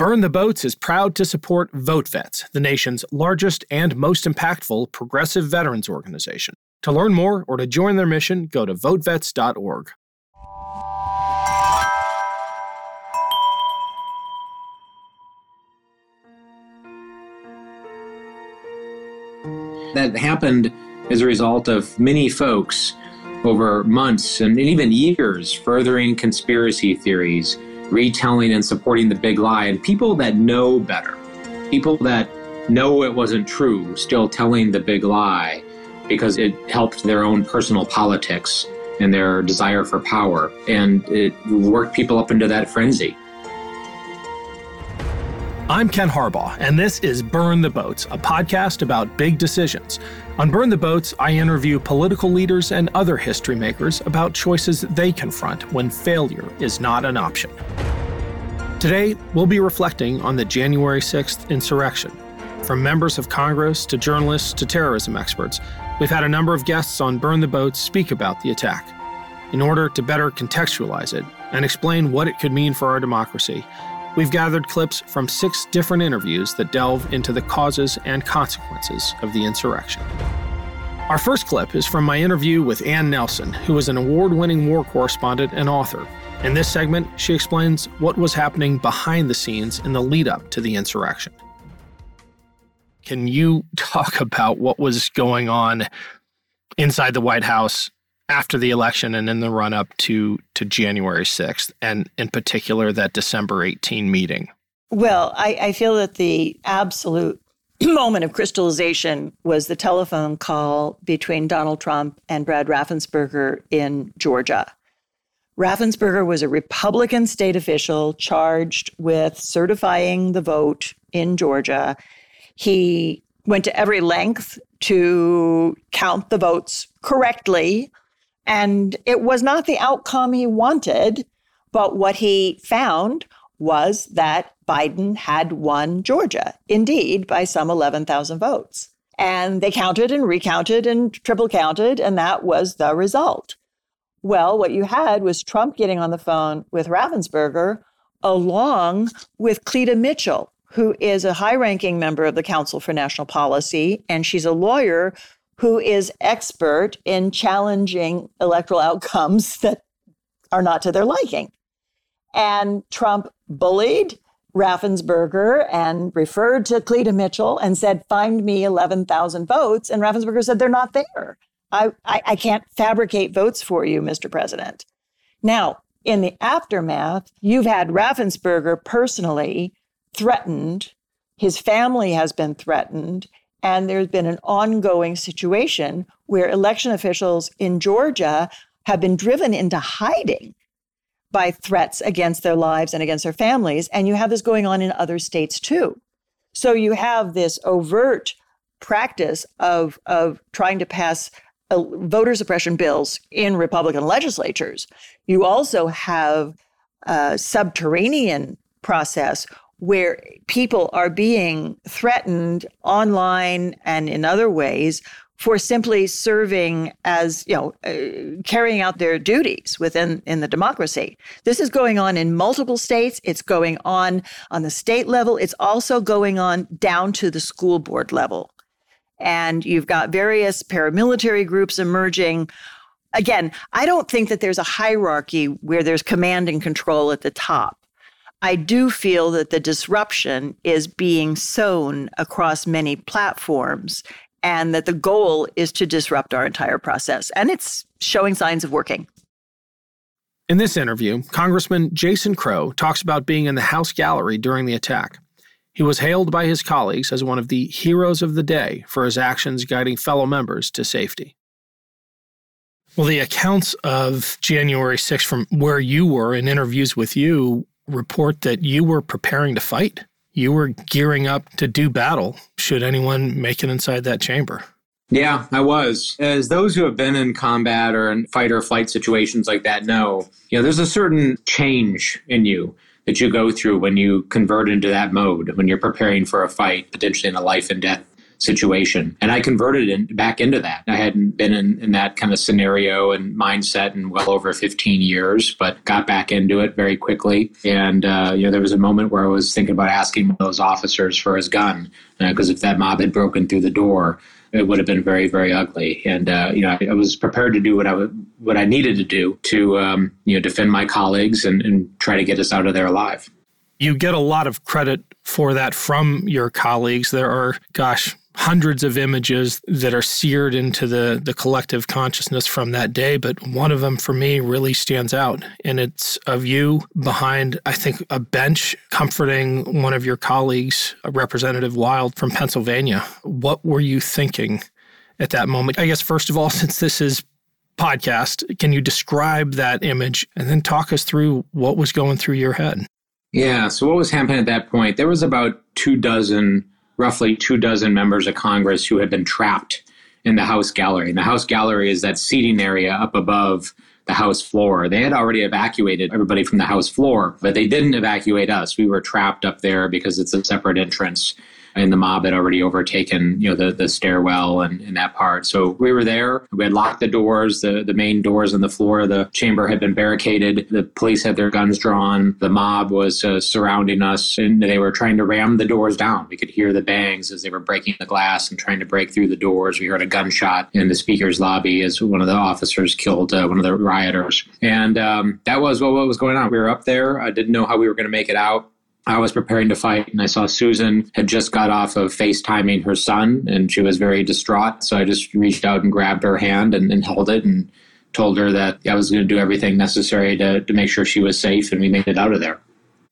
Burn the Boats is proud to support VoteVets, the nation's largest and most impactful progressive veterans organization. To learn more or to join their mission, go to votevets.org. That happened as a result of many folks over months and even years furthering conspiracy theories, retelling and supporting the big lie, and people that know better, people that know it wasn't true, still telling the big lie because it helped their own personal politics and their desire for power. And it worked people up into that frenzy. I'm Ken Harbaugh, and this is Burn the Boats, a podcast about big decisions. On Burn the Boats, I interview political leaders and other history makers about choices they confront when failure is not an option. Today, we'll be reflecting on the January 6th insurrection. From members of Congress to journalists to terrorism experts, we've had a number of guests on Burn the Boats speak about the attack. In order to better contextualize it and explain what it could mean for our democracy, We've gathered clips from six different interviews that delve into the causes and consequences of the insurrection. Our first clip is from my interview with Anne Nelson, who is an award winning war correspondent and author. In this segment, she explains what was happening behind the scenes in the lead up to the insurrection. Can you talk about what was going on inside the White House after the election and in the run up to to January 6th and in particular that December 18 meeting? Well, I, I feel that the absolute moment of crystallization was the telephone call between Donald Trump and Brad Raffensperger in Georgia. Raffensperger was a Republican state official charged with certifying the vote in Georgia. He went to every length to count the votes correctly and it was not the outcome he wanted, but what he found was that Biden had won Georgia, indeed, by some 11,000 votes. And they counted and recounted and triple counted, and that was the result. Well, what you had was Trump getting on the phone with Raffensperger along with Cleta Mitchell, who is a high ranking member of the Council for National Policy, and she's a lawyer who is expert in challenging electoral outcomes that are not to their liking. And Trump bullied Raffensperger and referred to Cleta Mitchell and said, Find me 11,000 votes. And Raffensperger said, They're not there. I, I, I can't fabricate votes for you, Mr. President. Now, in the aftermath, you've had Raffensperger personally threatened. His family has been threatened. And there's been an ongoing situation where election officials in Georgia have been driven into hiding by threats against their lives and against their families. And you have this going on in other states too. So you have this overt practice of, of trying to pass uh, voter suppression bills in Republican legislatures. You also have a subterranean process where people are being threatened online and in other ways for simply serving as you know uh, carrying out their duties within in the democracy. This is going on in multiple states. It's going on on the state level. It's also going on down to the school board level. And you've got various paramilitary groups emerging. Again i don't think that there's a hierarchy where there's command and control at the top I do feel that the disruption is being sown across many platforms and that the goal is to disrupt our entire process. And it's showing signs of working. In this interview, Congressman Jason Crow talks about being in the House gallery during the attack. He was hailed by his colleagues as one of the heroes of the day for his actions guiding fellow members to safety. Well, the accounts of January 6th from where you were in interviews with you report that you were preparing to fight. you were gearing up to do battle should anyone make it inside that chamber. Yeah, I was. As those who have been in combat or in fight or flight situations like that know, you know, there's a certain change in you that you go through when you convert into that mode, when you're preparing for a fight, potentially in a life and death situation. And I converted in, back into that. I hadn't been in, in that kind of scenario and mindset in well over 15 years, but got back into it very quickly. And, uh, you know, there was a moment where I was thinking about asking those officers for his gun, because uh, if that mob had broken through the door, it would have been very, very ugly. And uh, you know, I, I, was prepared to do what I what I needed to do to um, you know defend my colleagues and, and try to get us out of there alive. You get a lot of credit for that from your colleagues. There are, gosh, hundreds of images that are seared into the, the collective consciousness from that day, but one of them for me really stands out. And it's of you behind, I think, a bench comforting one of your colleagues, Representative Wild from Pennsylvania. What were you thinking at that moment? I guess, first of all, since this is podcast, can you describe that image and then talk us through what was going through your head? Yeah. So, what was happening at that point? There was about two dozen roughly two dozen members of Congress who had been trapped in the House gallery. And the House gallery is that seating area up above the House floor. They had already evacuated everybody from the House floor, but they didn't evacuate us. We were trapped up there because it's a separate entrance and the mob had already overtaken, you know, the, the stairwell and, and that part. So we were there. We had locked the doors, the, the main doors on the floor of the chamber had been barricaded. The police had their guns drawn. The mob was uh, surrounding us and they were trying to ram the doors down. We could hear the bangs as they were breaking the glass and trying to break through the doors. We heard a gunshot in the speaker's lobby as one of the officers killed uh, one of the rioters. And um, that was what, what was going on. We were up there. I didn't know how we were going to make it out. I was preparing to fight and I saw Susan had just got off of FaceTiming her son and she was very distraught. So I just reached out and grabbed her hand and, and held it and told her that I was going to do everything necessary to, to make sure she was safe and we made it out of there.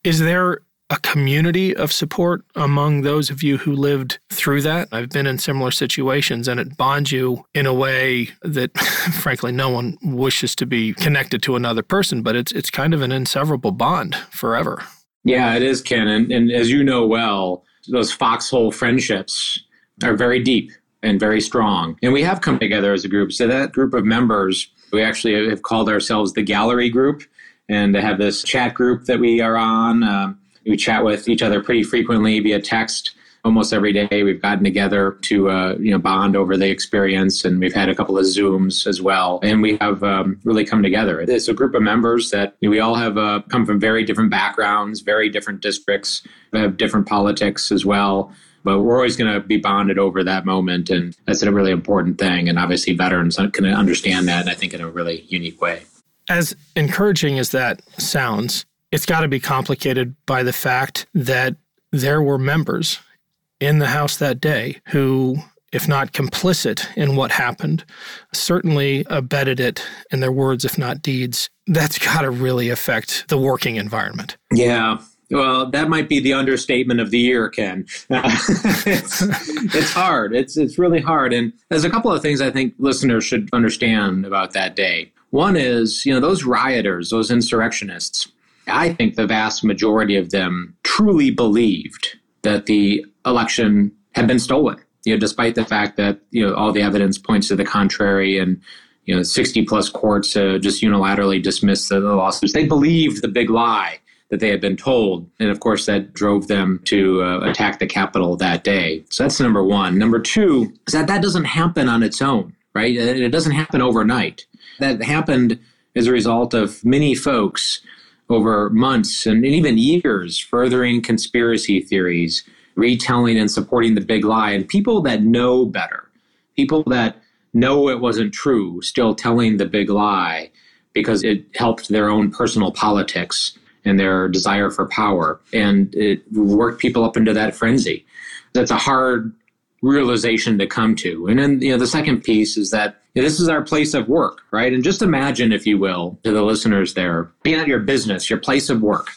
Is there a community of support among those of you who lived through that? I've been in similar situations and it bonds you in a way that frankly no one wishes to be connected to another person, but it's it's kind of an inseverable bond forever. Yeah, it is, Ken. And, and as you know well, those foxhole friendships are very deep and very strong. And we have come together as a group. So that group of members, we actually have called ourselves the Gallery Group and have this chat group that we are on. Um, we chat with each other pretty frequently via text almost every day we've gotten together to uh, you know bond over the experience and we've had a couple of zooms as well. And we have um, really come together. It's a group of members that we all have uh, come from very different backgrounds very different districts have different politics as well. But we're always going to be bonded over that moment and that's a really important thing. And obviously veterans can understand that i think in a really unique way. As encouraging as that sounds it's got to be complicated by the fact that there were members in the house that day who, if not complicit in what happened, certainly abetted it in their words, if not deeds. That's got to really affect the working environment. Yeah. Well, that might be the understatement of the year, Ken. it's, it's hard. It's it's really hard, and there's a couple of things I think listeners should understand about that day. One is, you know, those rioters, those insurrectionists. I think the vast majority of them truly believed that the election had been stolen. You know, despite the fact that you know all the evidence points to the contrary, and you know, 60 plus courts uh, just unilaterally dismissed the, the lawsuits. They believed the big lie that they had been told, and of course that drove them to uh, attack the Capitol that day. So that's number one. Number two is that that doesn't happen on its own, right? It doesn't happen overnight. That happened as a result of many folks over months and even years furthering conspiracy theories retelling and supporting the big lie, and people that know better, people that know it wasn't true, still telling the big lie because it helped their own personal politics and their desire for power. And it worked people up into that frenzy. That's a hard realization to come to. And then, you know, the second piece is that you know, this is our place of work, right? And just imagine, if you will, to the listeners there, being at your business, your place of work,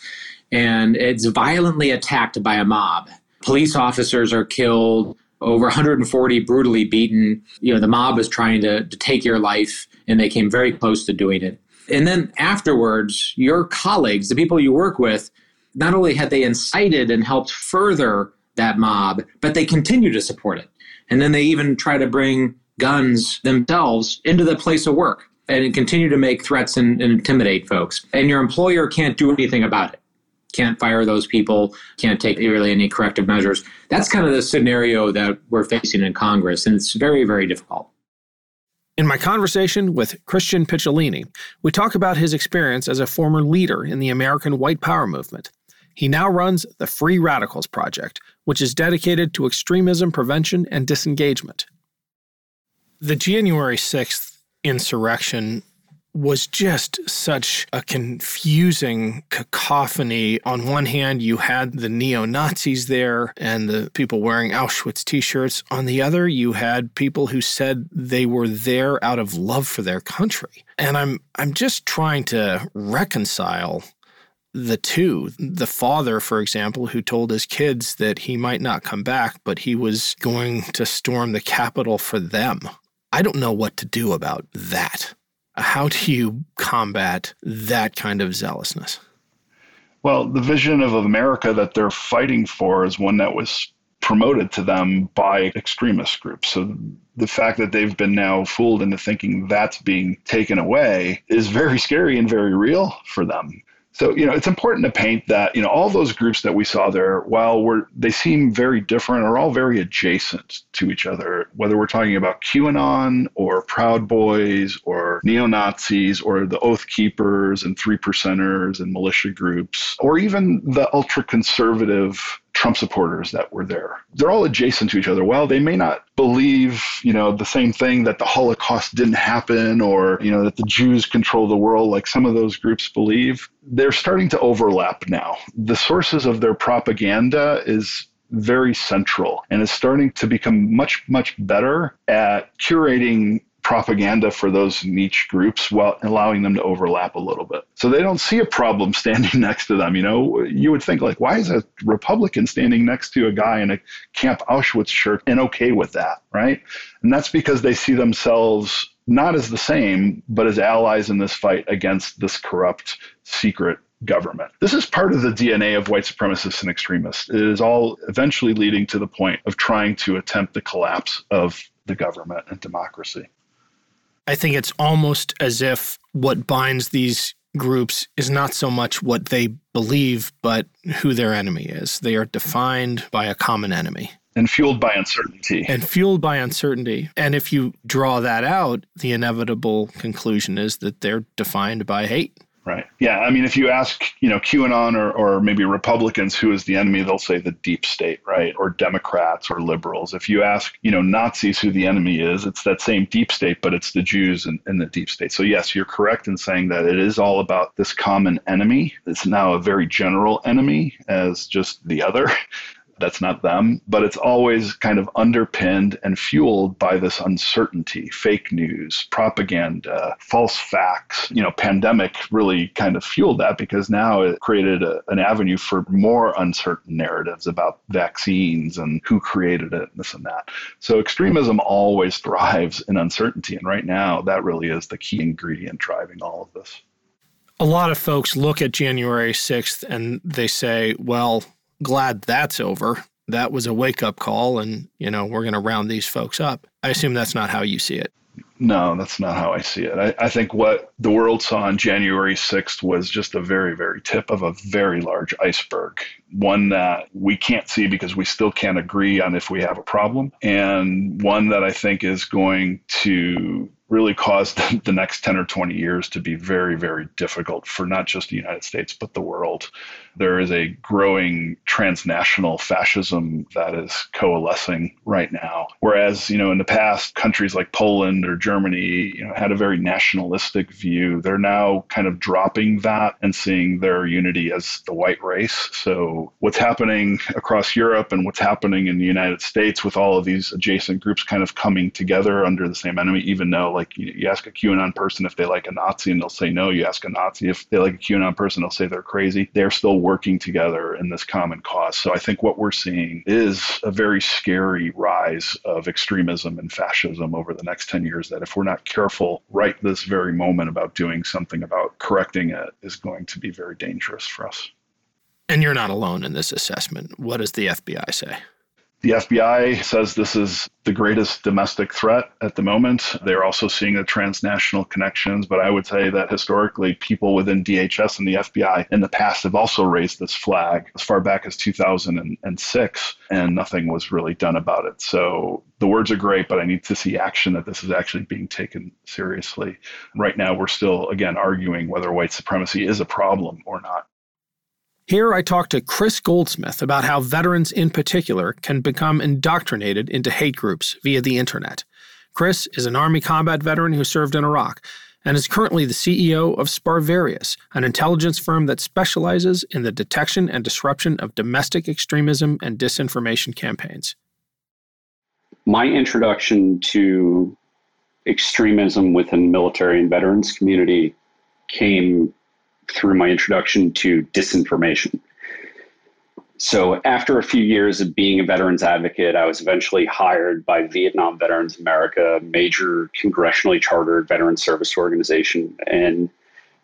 and it's violently attacked by a mob Police officers are killed, over 140 brutally beaten. You know, the mob was trying to, to take your life, and they came very close to doing it. And then afterwards, your colleagues, the people you work with, not only had they incited and helped further that mob, but they continue to support it. And then they even try to bring guns themselves into the place of work and continue to make threats and, and intimidate folks. And your employer can't do anything about it. Can't fire those people, can't take really any corrective measures. That's kind of the scenario that we're facing in Congress, and it's very, very difficult. In my conversation with Christian Picciolini, we talk about his experience as a former leader in the American white power movement. He now runs the Free Radicals Project, which is dedicated to extremism prevention and disengagement. The January 6th insurrection was just such a confusing cacophony. On one hand, you had the neo Nazis there and the people wearing Auschwitz t shirts. On the other, you had people who said they were there out of love for their country. And I'm, I'm just trying to reconcile the two. The father, for example, who told his kids that he might not come back, but he was going to storm the Capitol for them. I don't know what to do about that. How do you combat that kind of zealousness? Well, the vision of America that they're fighting for is one that was promoted to them by extremist groups. So the fact that they've been now fooled into thinking that's being taken away is very scary and very real for them. So, you know, it's important to paint that, you know, all those groups that we saw there, while we're, they seem very different, are all very adjacent to each other, whether we're talking about QAnon or Proud Boys or neo Nazis or the Oath Keepers and Three Percenters and militia groups, or even the ultra conservative Trump supporters that were there. They're all adjacent to each other. While they may not believe, you know, the same thing that the Holocaust didn't happen or, you know, that the Jews control the world like some of those groups believe, they're starting to overlap now. The sources of their propaganda is very central and is starting to become much, much better at curating propaganda for those niche groups while allowing them to overlap a little bit. So they don't see a problem standing next to them. You know, you would think like, why is a Republican standing next to a guy in a Camp Auschwitz shirt and okay with that, right? And that's because they see themselves not as the same, but as allies in this fight against this corrupt, secret government. This is part of the DNA of white supremacists and extremists. It is all eventually leading to the point of trying to attempt the collapse of the government and democracy. I think it's almost as if what binds these groups is not so much what they believe, but who their enemy is. They are defined by a common enemy. And fueled by uncertainty. And fueled by uncertainty. And if you draw that out, the inevitable conclusion is that they're defined by hate. Right. Yeah. I mean, if you ask, you know, QAnon or, or maybe Republicans who is the enemy, they'll say the deep state, right? Or Democrats or liberals. If you ask, you know, Nazis who the enemy is, it's that same deep state, but it's the Jews and, and the deep state. So, yes, you're correct in saying that it is all about this common enemy. It's now a very general enemy as just the other. that's not them, but it's always kind of underpinned and fueled by this uncertainty, fake news, propaganda, false facts. You know, pandemic really kind of fueled that because now it created a, an avenue for more uncertain narratives about vaccines and who created it and this and that. So extremism always thrives in uncertainty. And right now, that really is the key ingredient driving all of this. A lot of folks look at January 6th and they say, well, glad that's over. That was a wake up call, and, you know, we're going to round these folks up. I assume that's not how you see it. No, that's not how I see it. I, I, think what the world saw on January 6th was just a very, very tip of a very large iceberg, one that we can't see because we still can't agree on if we have a problem, and one that I think is going to really caused the next 10 or 20 years to be very, very difficult for not just the United States, but the world. There is a growing transnational fascism that is coalescing right now. Whereas, you know, in the past, countries like Poland or Germany, you know, had a very nationalistic view. They're now kind of dropping that and seeing their unity as the white race. So what's happening across Europe and what's happening in the United States with all of these adjacent groups kind of coming together under the same enemy, even though like you, you ask a QAnon person if they like a Nazi and they'll say no. You ask a Nazi if they like a QAnon person, they'll say they're crazy. They're still working together in this common cause. So I think what we're seeing is a very scary rise of extremism and fascism over the next 10 years that if we're not careful right this very moment about doing something about correcting it is going to be very dangerous for us. And you're not alone in this assessment. What does the FBI say? The FBI says this is the greatest domestic threat at the moment. They're also seeing the transnational connections, but I would say that historically, people within DHS and the FBI in the past have also raised this flag as far back as 2006, and nothing was really done about it. So the words are great, but I need to see action that this is actually being taken seriously. Right now, we're still, again, arguing whether white supremacy is a problem or not. Here I talk to Kris Goldsmith about how veterans in particular can become indoctrinated into hate groups via the internet. Kris is an Army combat veteran who served in Iraq and is currently the CEO of Sparverius, an intelligence firm that specializes in the detection and disruption of domestic extremism and disinformation campaigns. My introduction to extremism within military and veterans community came through my introduction to disinformation. So, after a few years of being a veterans advocate, I was eventually hired by Vietnam Veterans America, a major congressionally chartered veteran service organization. And,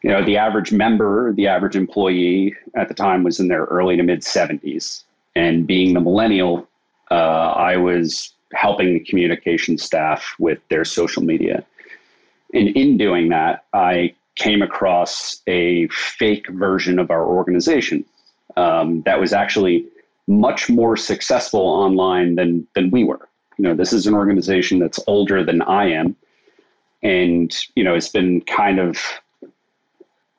you know, the average member, the average employee at the time was in their early to mid 70s. And being the millennial, uh, I was helping the communication staff with their social media. And in doing that, I came across a fake version of our organization um, that was actually much more successful online than than we were. You know, this is an organization that's older than I am, and you know, it's been kind of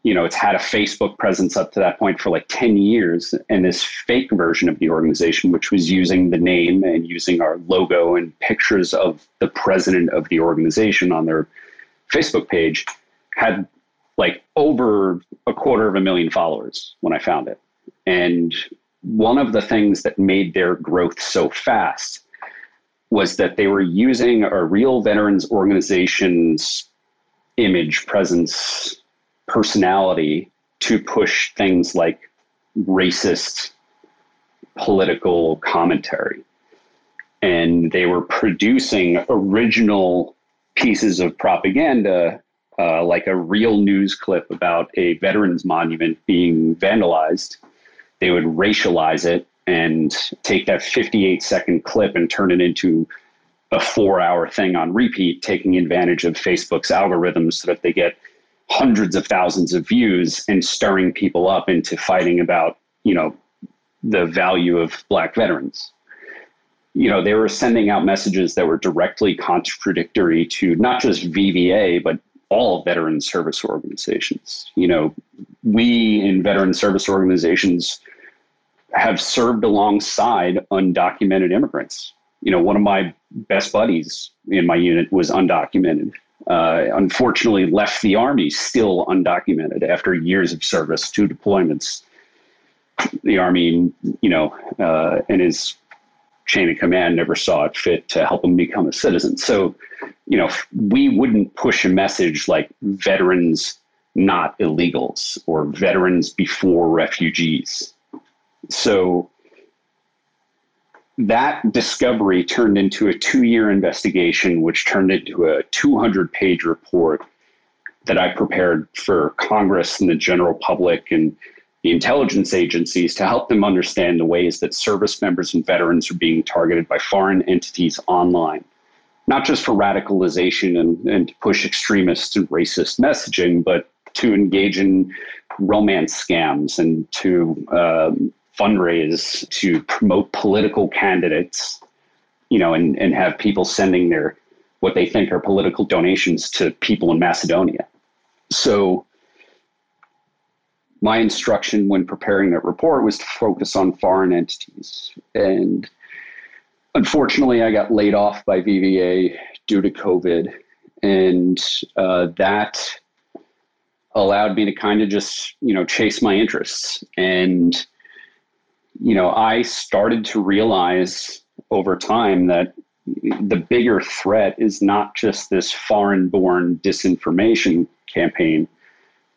you know, it's had a Facebook presence up to that point for like 10 years. And this fake version of the organization, which was using the name and using our logo and pictures of the president of the organization on their Facebook page, had like over a quarter of a million followers when I found it. And one of the things that made their growth so fast was that they were using a real veterans organization's image, presence, personality to push things like racist political commentary. And they were producing original pieces of propaganda uh, like a real news clip about a veterans monument being vandalized, they would racialize it and take that 58 second clip and turn it into a four hour thing on repeat, taking advantage of Facebook's algorithms so that they get hundreds of thousands of views and stirring people up into fighting about, you know, the value of black veterans. You know, they were sending out messages that were directly contradictory to not just VVA, but all veteran service organizations. You know, we in veteran service organizations have served alongside undocumented immigrants. You know, one of my best buddies in my unit was undocumented. Uh, unfortunately, left the army still undocumented after years of service, two deployments. The army, you know, uh, and his chain of command never saw it fit to help him become a citizen. So, you know, we wouldn't push a message like veterans not illegals or veterans before refugees. So that discovery turned into a two year investigation, which turned into a 200 page report that I prepared for Congress and the general public and the intelligence agencies to help them understand the ways that service members and veterans are being targeted by foreign entities online, not just for radicalization and, and to push extremist and racist messaging, but to engage in romance scams and to um, fundraise to promote political candidates, you know, and, and have people sending their what they think are political donations to people in Macedonia. So my instruction when preparing that report was to focus on foreign entities. And unfortunately, I got laid off by VVA due to COVID. And uh, that allowed me to kind of just, you know, chase my interests. And, you know, I started to realize over time that the bigger threat is not just this foreign born disinformation campaign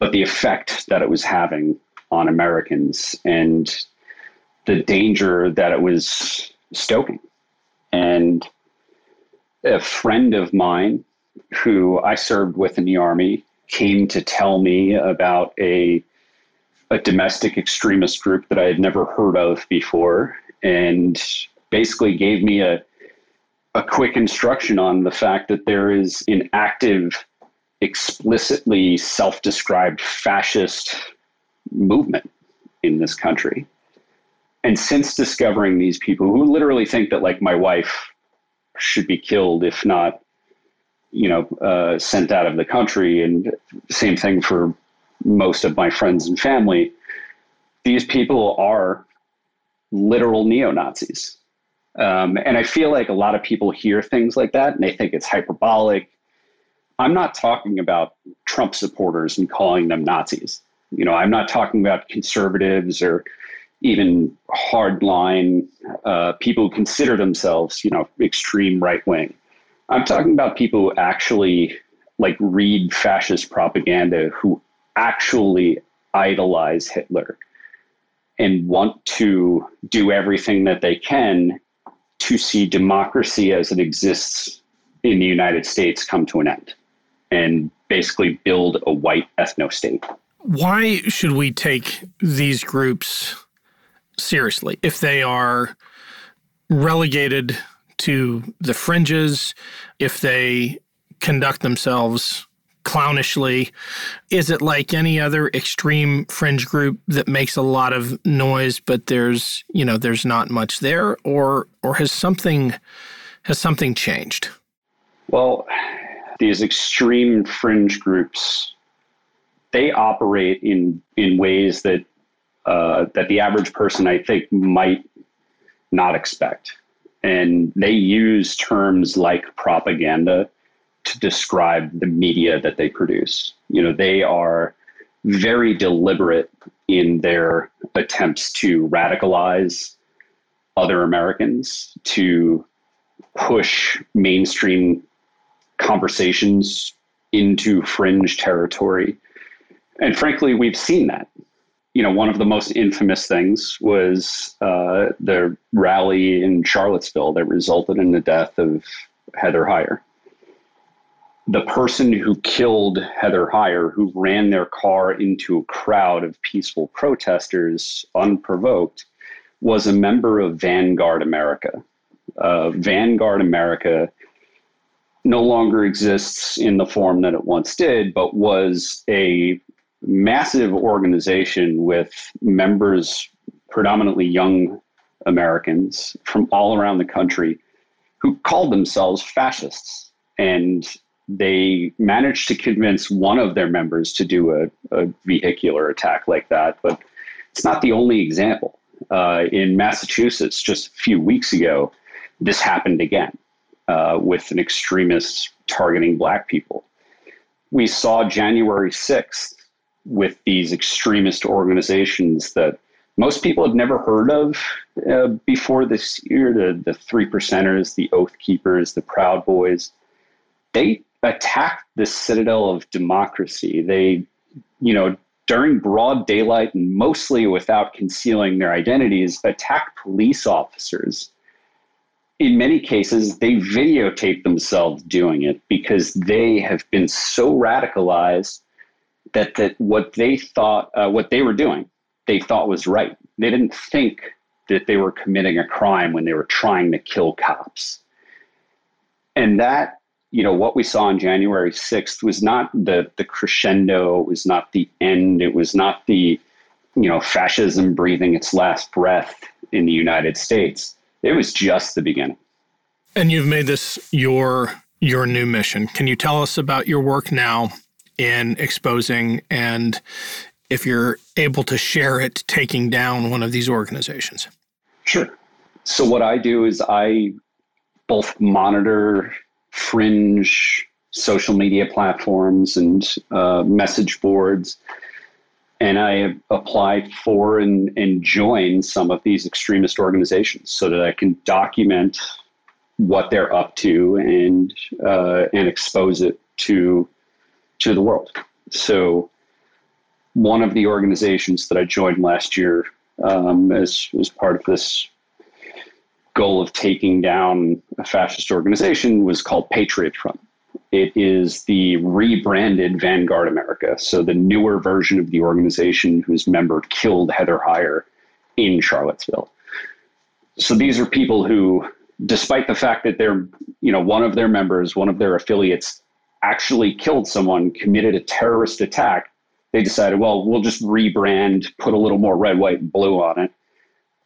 but the effect that it was having on Americans and the danger that it was stoking. And a friend of mine who I served with in the Army came to tell me about a a domestic extremist group that I had never heard of before and basically gave me a, a quick instruction on the fact that there is an active, explicitly self described fascist movement in this country. And since discovering these people who literally think that, like, my wife should be killed, if not, you know, uh, sent out of the country, and same thing for most of my friends and family, these people are literal neo Nazis. Um, and I feel like a lot of people hear things like that and they think it's hyperbolic. I'm not talking about Trump supporters and calling them Nazis. You know, I'm not talking about conservatives or even hardline uh, people who consider themselves, you know, extreme right wing. I'm talking about people who actually like read fascist propaganda, who actually idolize Hitler and want to do everything that they can to see democracy as it exists in the United States come to an end and basically build a white ethno state. Why should we take these groups seriously if they are relegated to the fringes, if they conduct themselves clownishly? Is it like any other extreme fringe group that makes a lot of noise but there's, you know, there's not much there or or has something has something changed? Well, these extreme fringe groups they operate in in ways that uh, that the average person I think might not expect. And they use terms like propaganda to describe the media that they produce. You know, they are very deliberate in their attempts to radicalize other Americans, to push mainstream conversations into fringe territory. And frankly, we've seen that. You know, one of the most infamous things was uh, the rally in Charlottesville that resulted in the death of Heather Heyer the person who killed Heather Heyer, who ran their car into a crowd of peaceful protesters unprovoked, was a member of Vanguard America. Uh, Vanguard America no longer exists in the form that it once did, but was a massive organization with members, predominantly young Americans from all around the country, who called themselves fascists. And they managed to convince one of their members to do a, a vehicular attack like that, but it's not the only example. Uh, in Massachusetts, just a few weeks ago, this happened again uh, with an extremist targeting black people. We saw January 6th with these extremist organizations that most people had never heard of uh, before this year the, the Three Percenters, the Oath Keepers, the Proud Boys. They attacked the citadel of democracy. They, you know, during broad daylight and mostly without concealing their identities, attacked police officers. In many cases, they videotape themselves doing it because they have been so radicalized that that what they thought, uh, what they were doing, they thought was right. They didn't think that they were committing a crime when they were trying to kill cops. And that you know what we saw on January 6th was not the the crescendo, it was not the end, it was not the you know fascism breathing its last breath in the United States. It was just the beginning. And you've made this your your new mission. Can you tell us about your work now in exposing and if you're able to share it taking down one of these organizations? Sure. So what I do is I both monitor fringe social media platforms and uh, message boards. And I apply for and, and joined some of these extremist organizations so that I can document what they're up to and uh, and expose it to to the world. So one of the organizations that I joined last year um, as as part of this goal of taking down a fascist organization was called Patriot Front. It is the rebranded Vanguard America. So the newer version of the organization whose member killed Heather Heyer in Charlottesville. So these are people who, despite the fact that they're, you know, one of their members, one of their affiliates actually killed someone, committed a terrorist attack, they decided, well, we'll just rebrand, put a little more red, white, and blue on it,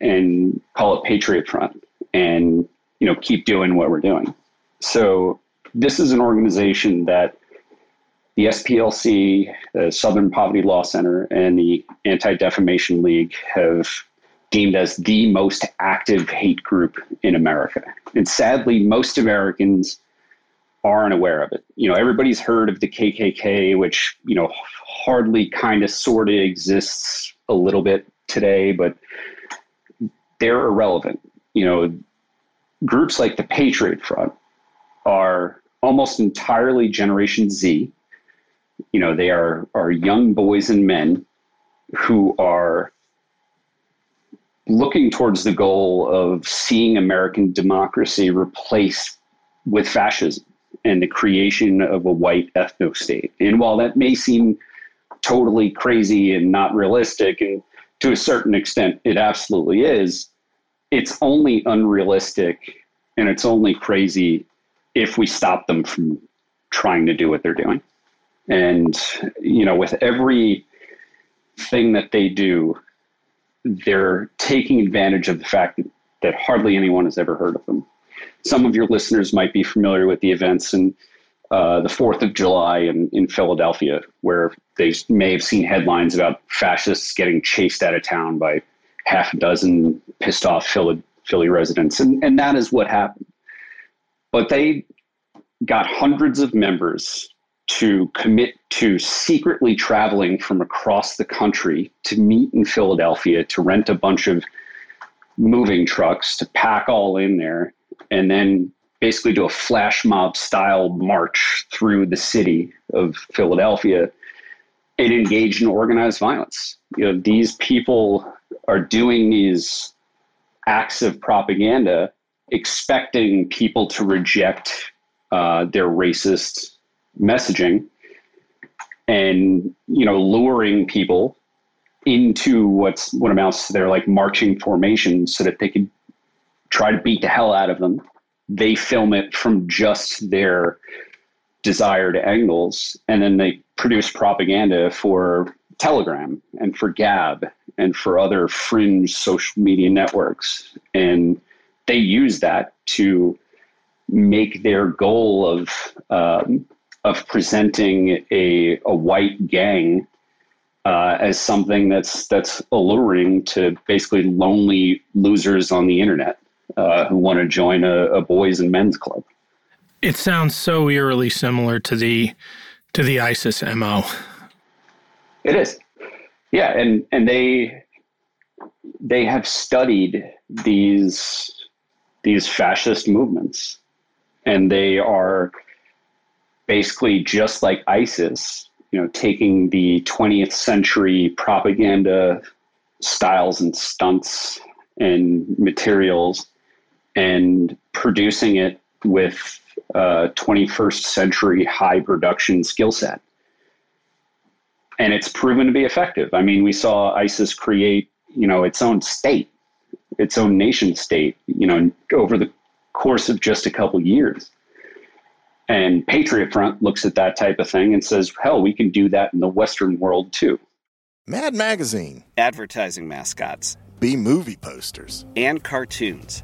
and call it Patriot Front, and you know, keep doing what we're doing. So this is an organization that the SPLC, the Southern Poverty Law Center, and the Anti Defamation League have deemed as the most active hate group in America. And sadly, most Americans aren't aware of it. You know, everybody's heard of the KKK, which, you know, hardly kind of sort of exists a little bit today, but they're irrelevant. You know, groups like the Patriot Front are almost entirely Generation Z. You know, they are, are young boys and men who are looking towards the goal of seeing American democracy replaced with fascism and the creation of a white ethno state. And while that may seem totally crazy and not realistic, and to a certain extent it absolutely is, it's only unrealistic and it's only crazy if we stop them from trying to do what they're doing. And, you know, with every thing that they do, they're taking advantage of the fact that, that hardly anyone has ever heard of them. Some of your listeners might be familiar with the events in uh, the 4th of July in, in Philadelphia, where they may have seen headlines about fascists getting chased out of town by half a dozen pissed off Philly, Philly residents. And, and that is what happened. But they got hundreds of members to commit to secretly traveling from across the country to meet in Philadelphia to rent a bunch of moving trucks to pack all in there and then basically do a flash mob style march through the city of Philadelphia and engage in organized violence. You know, these people are doing these acts of propaganda expecting people to reject uh, their racist messaging and you know luring people into what's what amounts to their like marching formation so that they could try to beat the hell out of them they film it from just their desired angles and then they produce propaganda for telegram and for gab and for other fringe social media networks. And they use that to make their goal of um, of presenting a a white gang uh, as something that's that's alluring to basically lonely losers on the internet uh, who want to join a, a boys and men's club. It sounds so eerily similar to the to the ISIS mo. It is, yeah, and and they they have studied these these fascist movements and they are basically just like ISIS, you know, taking the 20th century propaganda styles and stunts and materials and producing it with uh, a 21st century high production skill set. And it's proven to be effective. I mean, we saw ISIS create, you know, its own state, its own nation state, you know, over the course of just a couple years. And Patriot Front looks at that type of thing and says, hell, we can do that in the Western world too. Mad Magazine. Advertising mascots. B movie posters. And cartoons.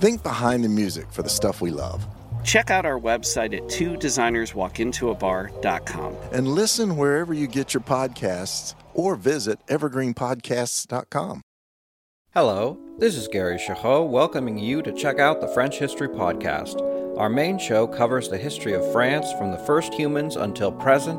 Think behind the music for the stuff we love. Check out our website at two designers walk into a designerswalkintoabar.com. And listen wherever you get your podcasts or visit evergreenpodcasts.com. Hello, this is Gary Chahot welcoming you to check out the French History Podcast Our main show covers the history of France from the first humans until present.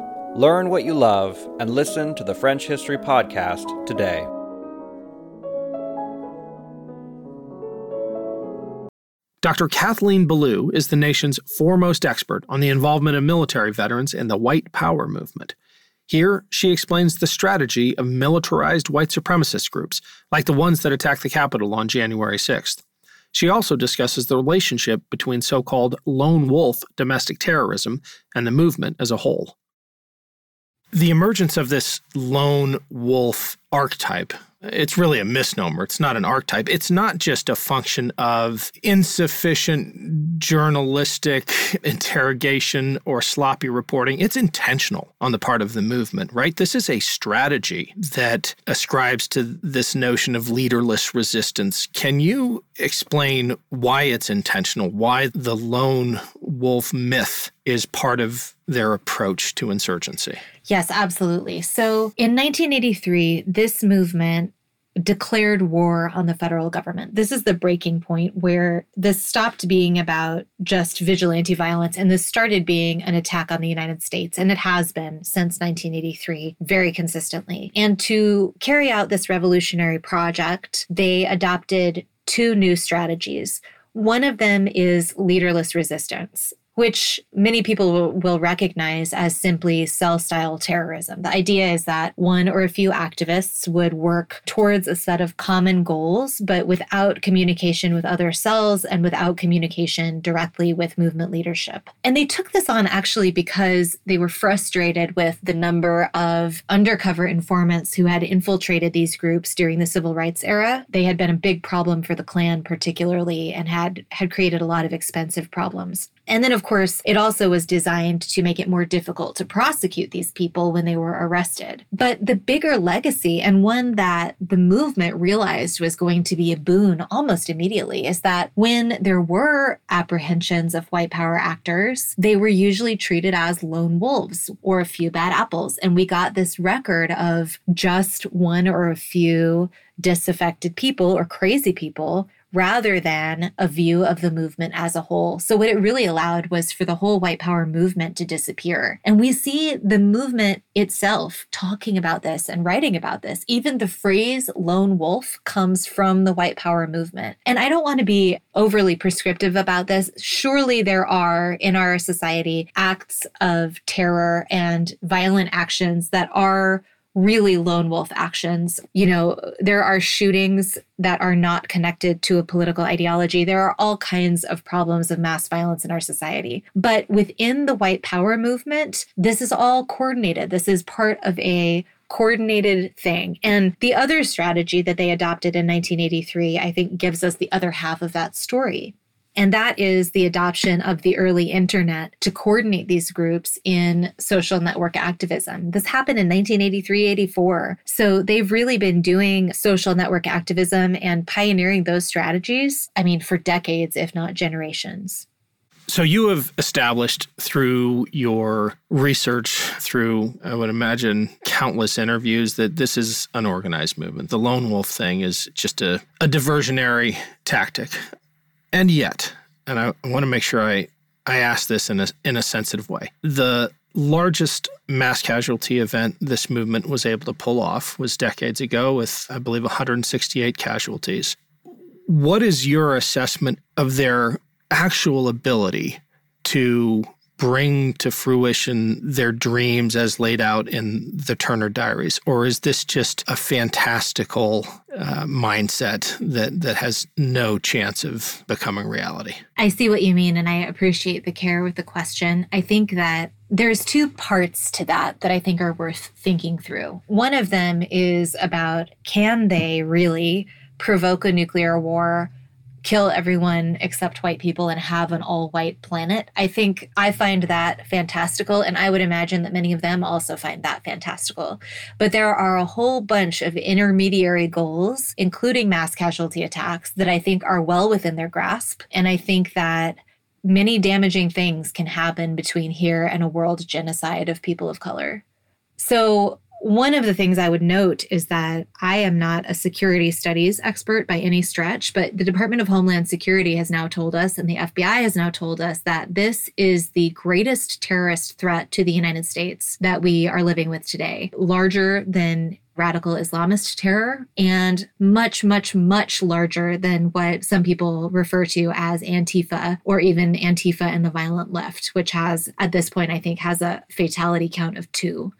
Learn what you love and listen to the French History Podcast today. Dr. Kathleen Belew is the nation's foremost expert on the involvement of military veterans in the white power movement. Here, she explains the strategy of militarized white supremacist groups, like the ones that attacked the Capitol on January 6th. She also discusses the relationship between so called lone wolf domestic terrorism and the movement as a whole. The emergence of this lone wolf archetype it's really a misnomer. It's not an archetype. It's not just a function of insufficient journalistic interrogation or sloppy reporting. It's intentional on the part of the movement, right? This is a strategy that ascribes to this notion of leaderless resistance. Can you explain why it's intentional, why the lone wolf myth is part of their approach to insurgency? Yes, absolutely. So in 1983, this movement declared war on the federal government. This is the breaking point where this stopped being about just vigilante violence and this started being an attack on the United States. And it has been since 1983 very consistently. And to carry out this revolutionary project, they adopted two new strategies. One of them is leaderless resistance which many people will, recognize as simply cell style terrorism. The idea is that one or a few activists would work towards a set of common goals, but without communication with other cells and without communication directly with movement leadership. And they took this on actually because they were frustrated with the number of undercover informants who had infiltrated these groups during the civil rights era. They had been a big problem for the Klan, particularly, and had, had created a lot of expensive problems. And then, of course, it also was designed to make it more difficult to prosecute these people when they were arrested. But the bigger legacy, and one that the movement realized was going to be a boon almost immediately, is that when there were apprehensions of white power actors, they were usually treated as lone wolves or a few bad apples. And we got this record of just one or a few disaffected people or crazy people rather than a view of the movement as a whole. So, what it really allowed was for the whole white power movement to disappear. And we see the movement itself talking about this and writing about this. Even the phrase lone wolf comes from the white power movement. And I don't want to be overly prescriptive about this. Surely there are in our society acts of terror and violent actions that are really lone wolf actions. You know, there are shootings that are not connected to a political ideology. There are all kinds of problems of mass violence in our society. But within the white power movement, this is all coordinated. This is part of a coordinated thing. And the other strategy that they adopted in 1983, I think, gives us the other half of that story. And that is the adoption of the early internet to coordinate these groups in social network activism. This happened in 1983 84. So they've really been doing social network activism and pioneering those strategies, I mean, for decades, if not generations. So you have established through your research, through I would imagine countless interviews, that this is an organized movement. The lone wolf thing is just a, a diversionary tactic. And yet, and I want to make sure I, I ask this in a, in a sensitive way, the largest mass casualty event this movement was able to pull off was decades ago with, I believe, 168 casualties. What is your assessment of their actual ability to bring to fruition their dreams as laid out in the Turner Diaries? Or is this just a fantastical uh, mindset that, that has no chance of becoming reality? I see what you mean, and I appreciate the care with the question. I think that there's two parts to that that I think are worth thinking through. One of them is about can they really provoke a nuclear war kill everyone except white people and have an all white planet. I think I find that fantastical, and I would imagine that many of them also find that fantastical. But there are a whole bunch of intermediary goals, including mass casualty attacks, that I think are well within their grasp. And I think that many damaging things can happen between here and a world genocide of people of color. So, one of the things I would note is that I am not a security studies expert by any stretch, but the Department of Homeland Security has now told us, and the FBI has now told us, that this is the greatest terrorist threat to the United States that we are living with today, larger than radical Islamist terror and much, much, much larger than what some people refer to as Antifa or even Antifa and the violent left, which has, at this point, I think, has a fatality count of two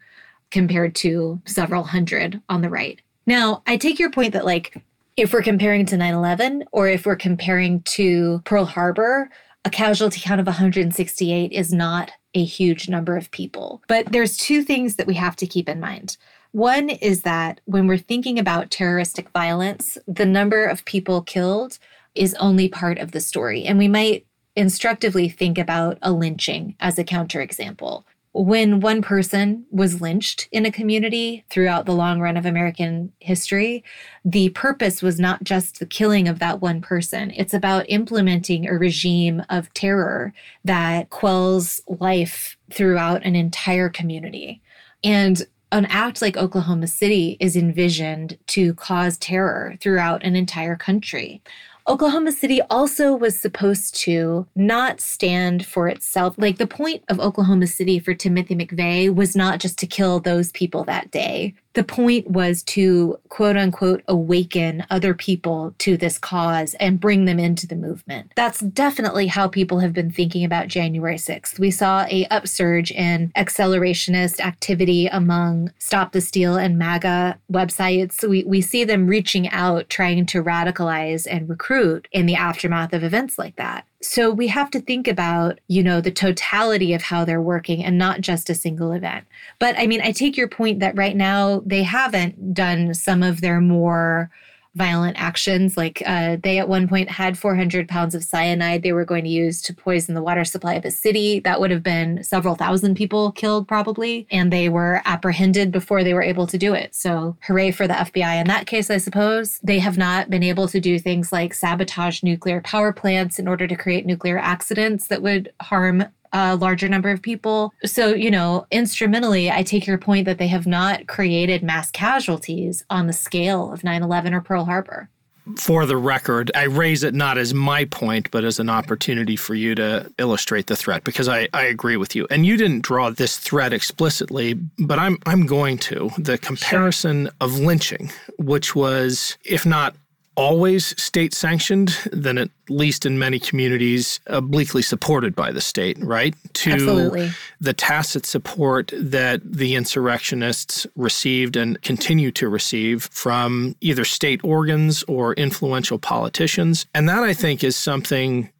compared to several hundred on the right. Now, I take your point that, like, if we're comparing to 9 11 or if we're comparing to Pearl Harbor, a casualty count of 168 is not a huge number of people. But there's two things that we have to keep in mind. One is that when we're thinking about terroristic violence, the number of people killed is only part of the story. And we might instructively think about a lynching as a counterexample when one person was lynched in a community throughout the long run of American history, the purpose was not just the killing of that one person. It's about implementing a regime of terror that quells life throughout an entire community. And an act like Oklahoma City is envisioned to cause terror throughout an entire country. Oklahoma City also was supposed to not stand for itself. Like the point of Oklahoma City for Timothy McVeigh was not just to kill those people that day the point was to quote unquote awaken other people to this cause and bring them into the movement. That's definitely how people have been thinking about January 6th. We saw a upsurge in accelerationist activity among Stop the Steal and MAGA websites. We, we see them reaching out, trying to radicalize and recruit in the aftermath of events like that. So we have to think about, you know, the totality of how they're working and not just a single event. But I mean, I take your point that right now they haven't done some of their more violent actions. Like uh, they at one point had 400 pounds of cyanide they were going to use to poison the water supply of a city. That would have been several thousand people killed, probably. And they were apprehended before they were able to do it. So hooray for the FBI in that case, I suppose. They have not been able to do things like sabotage nuclear power plants in order to create nuclear accidents that would harm a larger number of people. So, you know, instrumentally, I take your point that they have not created mass casualties on the scale of 9 11 or Pearl Harbor. For the record, I raise it not as my point, but as an opportunity for you to illustrate the threat because I, I agree with you. And you didn't draw this threat explicitly, but I'm I'm going to. The comparison sure. of lynching, which was, if not always state sanctioned, then at least in many communities, obliquely supported by the state, right? To Absolutely. the tacit support that the insurrectionists received and continue to receive from either state organs or influential politicians. And that, I think, is something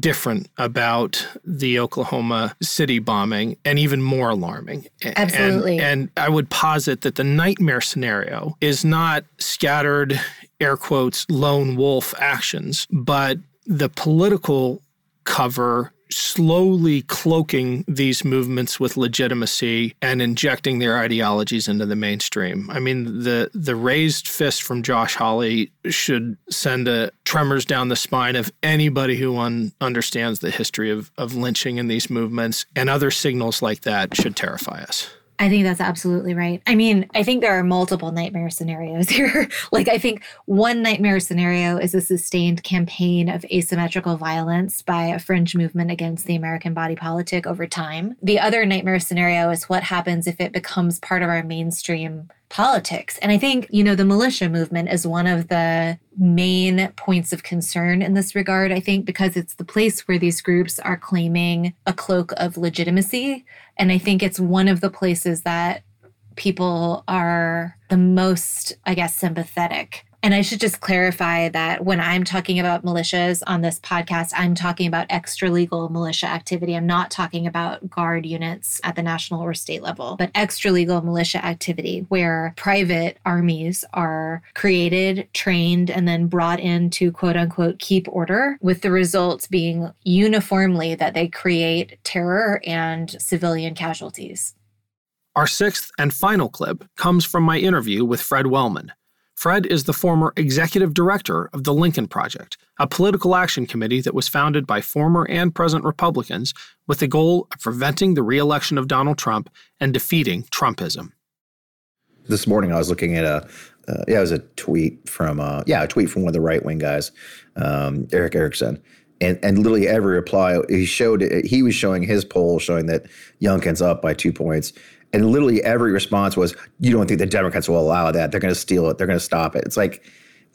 different about the Oklahoma City bombing and even more alarming. Absolutely. And, and, I would posit that the nightmare scenario is not scattered, air quotes, lone wolf actions, but the political cover slowly cloaking these movements with legitimacy and injecting their ideologies into the mainstream. I mean, the the raised fist from Josh Hawley should send a tremors down the spine of anybody who un- understands the history of, of lynching in these movements, and other signals like that should terrify us. I think that's absolutely right. I mean, I think there are multiple nightmare scenarios here. like, I think one nightmare scenario is a sustained campaign of asymmetrical violence by a fringe movement against the American body politic over time. The other nightmare scenario is what happens if it becomes part of our mainstream politics. And I think, you know, the militia movement is one of the main points of concern in this regard, I think, because it's the place where these groups are claiming a cloak of legitimacy. And I think it's one of the places that people are the most, I guess, sympathetic And I should just clarify that when I'm talking about militias on this podcast, I'm talking about extra legal militia activity. I'm not talking about guard units at the national or state level, but extra legal militia activity where private armies are created, trained, and then brought in to quote unquote keep order, with the results being uniformly that they create terror and civilian casualties. Our sixth and final clip comes from my interview with Fred Wellman. Fred is the former executive director of the Lincoln Project, a political action committee that was founded by former and present Republicans with the goal of preventing the reelection of Donald Trump and defeating Trumpism. This morning I was looking at a uh, yeah, it was a tweet from uh, yeah, a tweet from one of the right wing guys, um, Erick Erickson, and and literally every reply he showed he was showing his poll showing that Youngkin's up by two points, and literally every response was, "You don't think the Democrats will allow that? They're going to steal it. They're going to stop it." It's like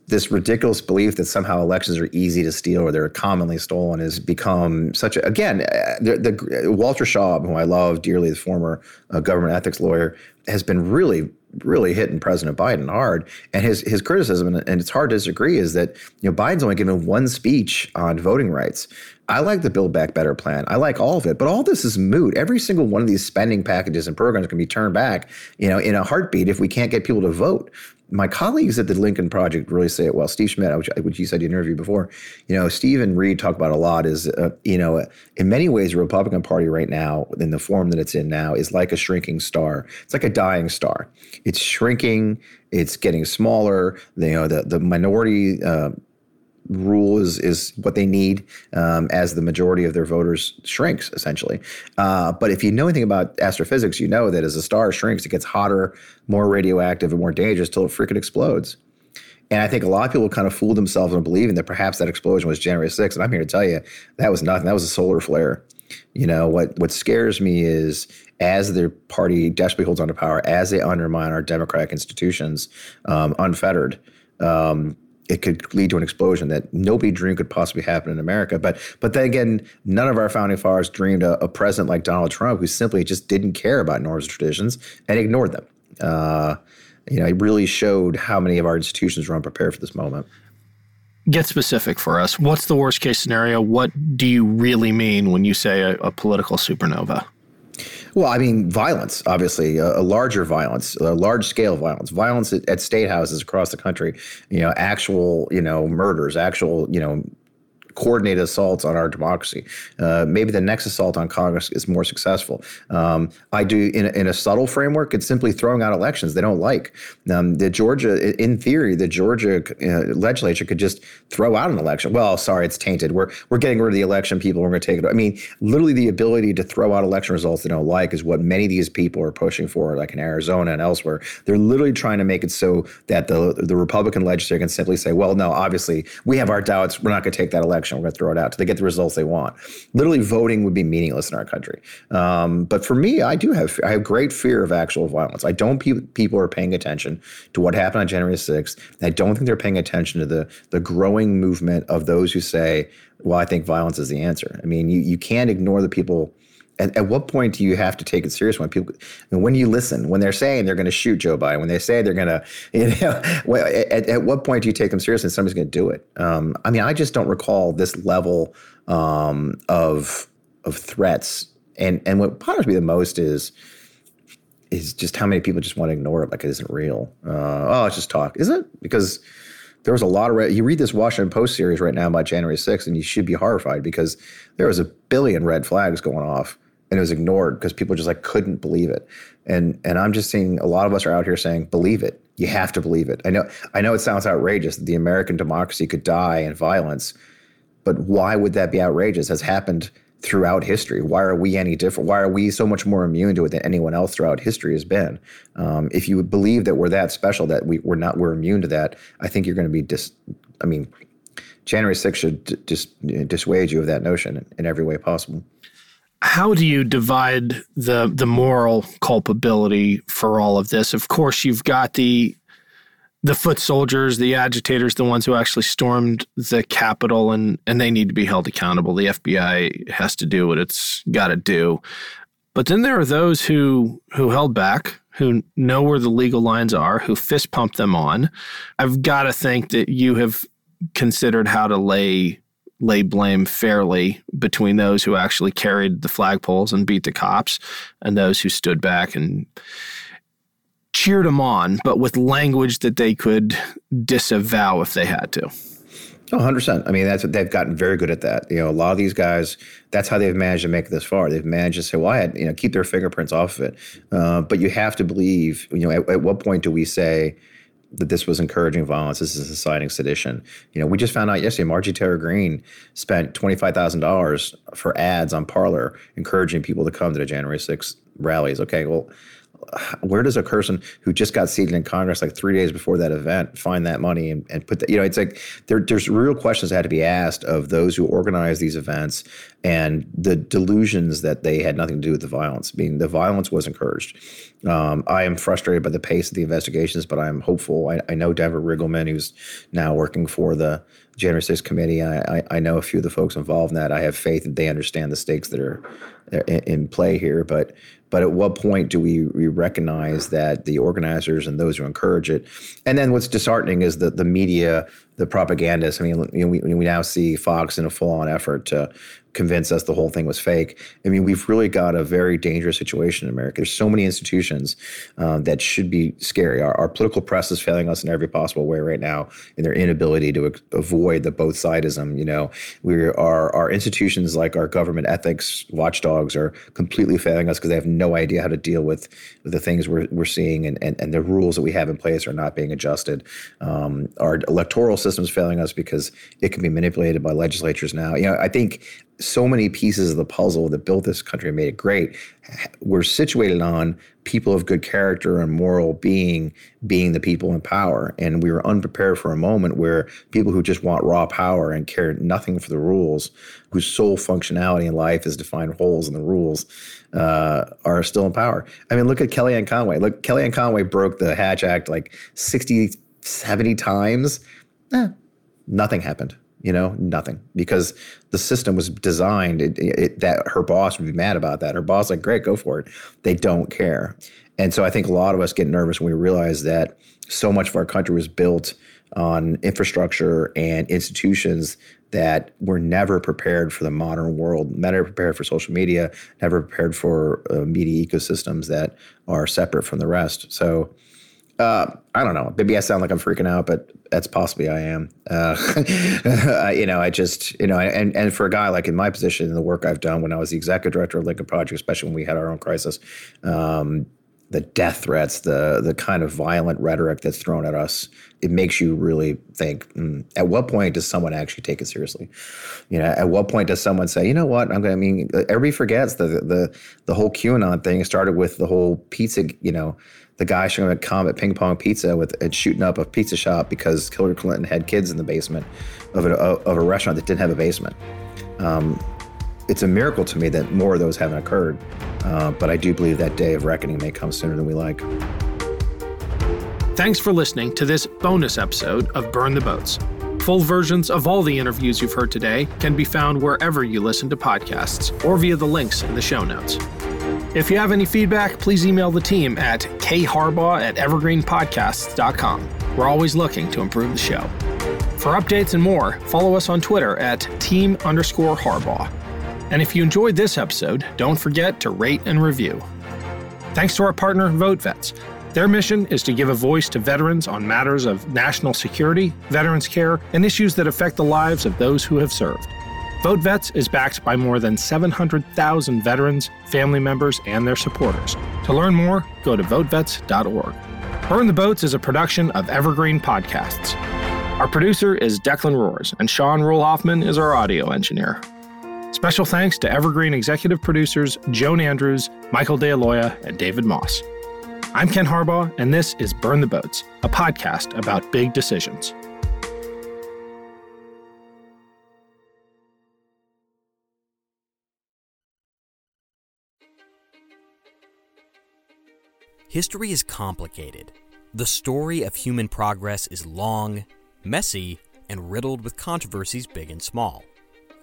this ridiculous belief that somehow elections are easy to steal or they're commonly stolen has become such a again uh, the, the Walter Shaub, who I love dearly, the former uh, government ethics lawyer, has been really really hitting President Biden hard. And his his criticism, and it's hard to disagree, is that you know Biden's only given one speech on voting rights. I like the Build Back Better plan. I like all of it, but all this is moot. Every single one of these spending packages and programs can be turned back, you know, in a heartbeat if we can't get people to vote my colleagues at the Lincoln Project really say it well. Steve Schmidt, which, which you said you interviewed before, you know, Steve and Reed talk about a lot. Is uh, you know, in many ways, the Republican Party right now, in the form that it's in now, is like a shrinking star. It's like a dying star. It's shrinking. It's getting smaller. You know, the the minority uh, rule is is what they need um, as the majority of their voters shrinks essentially. Uh, but if you know anything about astrophysics, you know that as a star shrinks, it gets hotter, more radioactive, and more dangerous till it freaking explodes. And I think a lot of people kind of fooled themselves into believing that perhaps that explosion was January 6th. And I'm here to tell you that was nothing. That was a solar flare. You know what? What scares me is as their party desperately holds on to power, as they undermine our democratic institutions um, unfettered. Um, it could lead to an explosion that nobody dreamed could possibly happen in America. But but then again, none of our founding fathers dreamed a, a president like Donald Trump who simply just didn't care about norms and traditions and ignored them. Uh, you know, it really showed how many of our institutions were unprepared for this moment. Get specific for us. What's the worst case scenario? What do you really mean when you say a, a political supernova? Well, I mean, violence, obviously, a, larger violence, a large scale violence, violence at, at, state houses across the country, you know, actual, you know, murders, actual, you know, coordinated assaults on our democracy. Uh, maybe the next assault on Congress is more successful. Um, I do in in a subtle framework. It's simply throwing out elections they don't like. Um, the Georgia, in theory, the Georgia uh, legislature could just throw out an election. Well, sorry, it's tainted. We're we're getting rid of the election. People we're going to take it. I mean, literally, the ability to throw out election results they don't like is what many of these people are pushing for, like in Arizona and elsewhere. They're literally trying to make it so that the the Republican legislature can simply say, well, no, obviously we have our doubts. We're not going to take that election election. We're going to throw it out till they get the results they want. Literally, voting would be meaningless in our country. Um, but for me, I do have I have great fear of actual violence. I don't pe- people are paying attention to what happened on January 6th. I don't think they're paying attention to the the growing movement of those who say, "Well, I think violence is the answer." I mean, you you can't ignore the people at, at, what point do you have to take it serious when people when you listen when they're saying they're going to shoot joe biden when they say they're going to you know at, at, what point do you take them seriously and somebody's going to do it? Um, i mean i just don't recall this level um, of of threats. And and what bothers me the most is is just how many people just want to ignore it like it isn't real. Uh, oh it's just talk is it? Because there was a lot of. You read this Washington Post series right now about January 6th, and you should be horrified because there was a billion red flags going off and it was ignored because people just like couldn't believe it. And and I'm just seeing a lot of us are out here saying, believe it. You have to believe it. I know I know it sounds outrageous that the American democracy could die in violence, but why would that be outrageous? Has happened throughout history. Why are we any different? Why are we so much more immune to it than anyone else throughout history has been? Um, if you believe that we're that special that we, we're not we're immune to that, I think you're going to be dis. I mean, January 6th should d- dis, dissuade you of that notion in every way possible how do you divide the the moral culpability for all of this? Of course, you've got the the foot soldiers, the agitators, the ones who actually stormed the Capitol, and and they need to be held accountable. The FBI has to do what it's got to do. But then there are those who who held back, who know where the legal lines are, who fist pump them on. I've got to think that you have considered how to lay lay blame fairly between those who actually carried the flagpoles and beat the cops and those who stood back and cheered them on, but with language that they could disavow if they had to. Oh, 100%. I mean, that's what they've gotten very good at that. You know, a lot of these guys, that's how they've managed to make it this far. They've managed to say, well, I had, you know, keep their fingerprints off of it. Uh, but you have to believe, you know, at, at what point do we say, that this was encouraging violence. This is inciting sedition. You know, we just found out yesterday Margie Taylor Greene spent twenty five thousand dollars for ads on Parler, encouraging people to come to the January 6th rallies. Okay, well, where does a person who just got seated in Congress like three days before that event find that money and, and put that? You know, it's like there, there's real questions that had to be asked of those who organize these events and the delusions that they had nothing to do with the violence. I mean, the violence was encouraged. Um, I am frustrated by the pace of the investigations, but I'm hopeful. I, I know Denver Riggleman, who's now working for the January 6th committee. I, I, I, know a few of the folks involved in that. I have faith that they understand the stakes that are in, in play here. But but at what point do we, we recognize that the organizers and those who encourage it? And then what's disheartening is that the media, the propagandists. I mean, you know, we, we now see Fox in a full on effort to convince us the whole thing was fake. I mean, we've really got a very dangerous situation in America. There's so many institutions uh, that should be scary. Our, our, political press is failing us in every possible way right now in their inability to avoid the both sidism. You know, we are our institutions like our government ethics are completely failing us because they have no idea how to deal with, with the things we're, we're seeing and, and, and the rules that we have in place are not being adjusted. Um, our electoral system is failing us because it can be manipulated by legislatures now. You know, I think so many pieces of the puzzle that built this country and made it great were situated on people of good character and moral being being the people in power. And we were unprepared for a moment where people who just want raw power and care nothing for the rules whose sole functionality in life is to find holes in the rules uh, are still in power. I mean look at kellyanne conway. Look kellyanne conway broke the hatch act like 60 70 times. Eh, nothing happened you know nothing. Because the system was designed it, it, that her boss would be mad about that. Her boss like great go for it. They don't care. And so i think a lot of us get nervous when we realize that so much of our country was built on infrastructure and institutions that were never prepared for the modern world, never prepared for social media, never prepared for uh, media ecosystems that are separate from the rest. So uh, I don't know. Maybe I sound like I'm freaking out, but that's possibly I am. Uh, you know, I just, you know, and and for a guy like in my position, the work I've done when I was the executive director of Lincoln Project, especially when we had our own crisis, um, the death threats, the the kind of violent rhetoric that's thrown at us, it makes you really think. Mm, at what point does someone actually take it seriously? You know, at what point does someone say, you know what? I'm going." to I mean, everybody forgets the the the whole QAnon thing started with the whole pizza. You know the guy showing up Comet Ping Pong Pizza with and shooting up a pizza shop because Hillary Clinton had kids in the basement of a, of a restaurant that didn't have a basement. Um, it's a miracle to me that more of those haven't occurred, uh, but I do believe that day of reckoning may come sooner than we like. Thanks for listening to this bonus episode of Burn the Boats. Full versions of all the interviews you've heard today can be found wherever you listen to podcasts or via the links in the show notes. If you have any feedback, please email the team at kharbaugh at evergreenpodcasts.com. We're always looking to improve the show. For updates and more, follow us on Twitter at team underscore Harbaugh. And if you enjoyed this episode, don't forget to rate and review. Thanks to our partner, VoteVets. Their mission is to give a voice to veterans on matters of national security, veterans care, and issues that affect the lives of those who have served. VoteVets is backed by more than 700,000 veterans, family members, and their supporters. To learn more, go to votevets.org. Burn the Boats is a production of Evergreen Podcasts. Our producer is Declan Roars, and Sean Rule Hoffman is our audio engineer. Special thanks to Evergreen executive producers Joan Andrews, Michael DeAloia, and David Moss. I'm Ken Harbaugh, and this is Burn the Boats, a podcast about big decisions. History is complicated. The story of human progress is long, messy, and riddled with controversies big and small.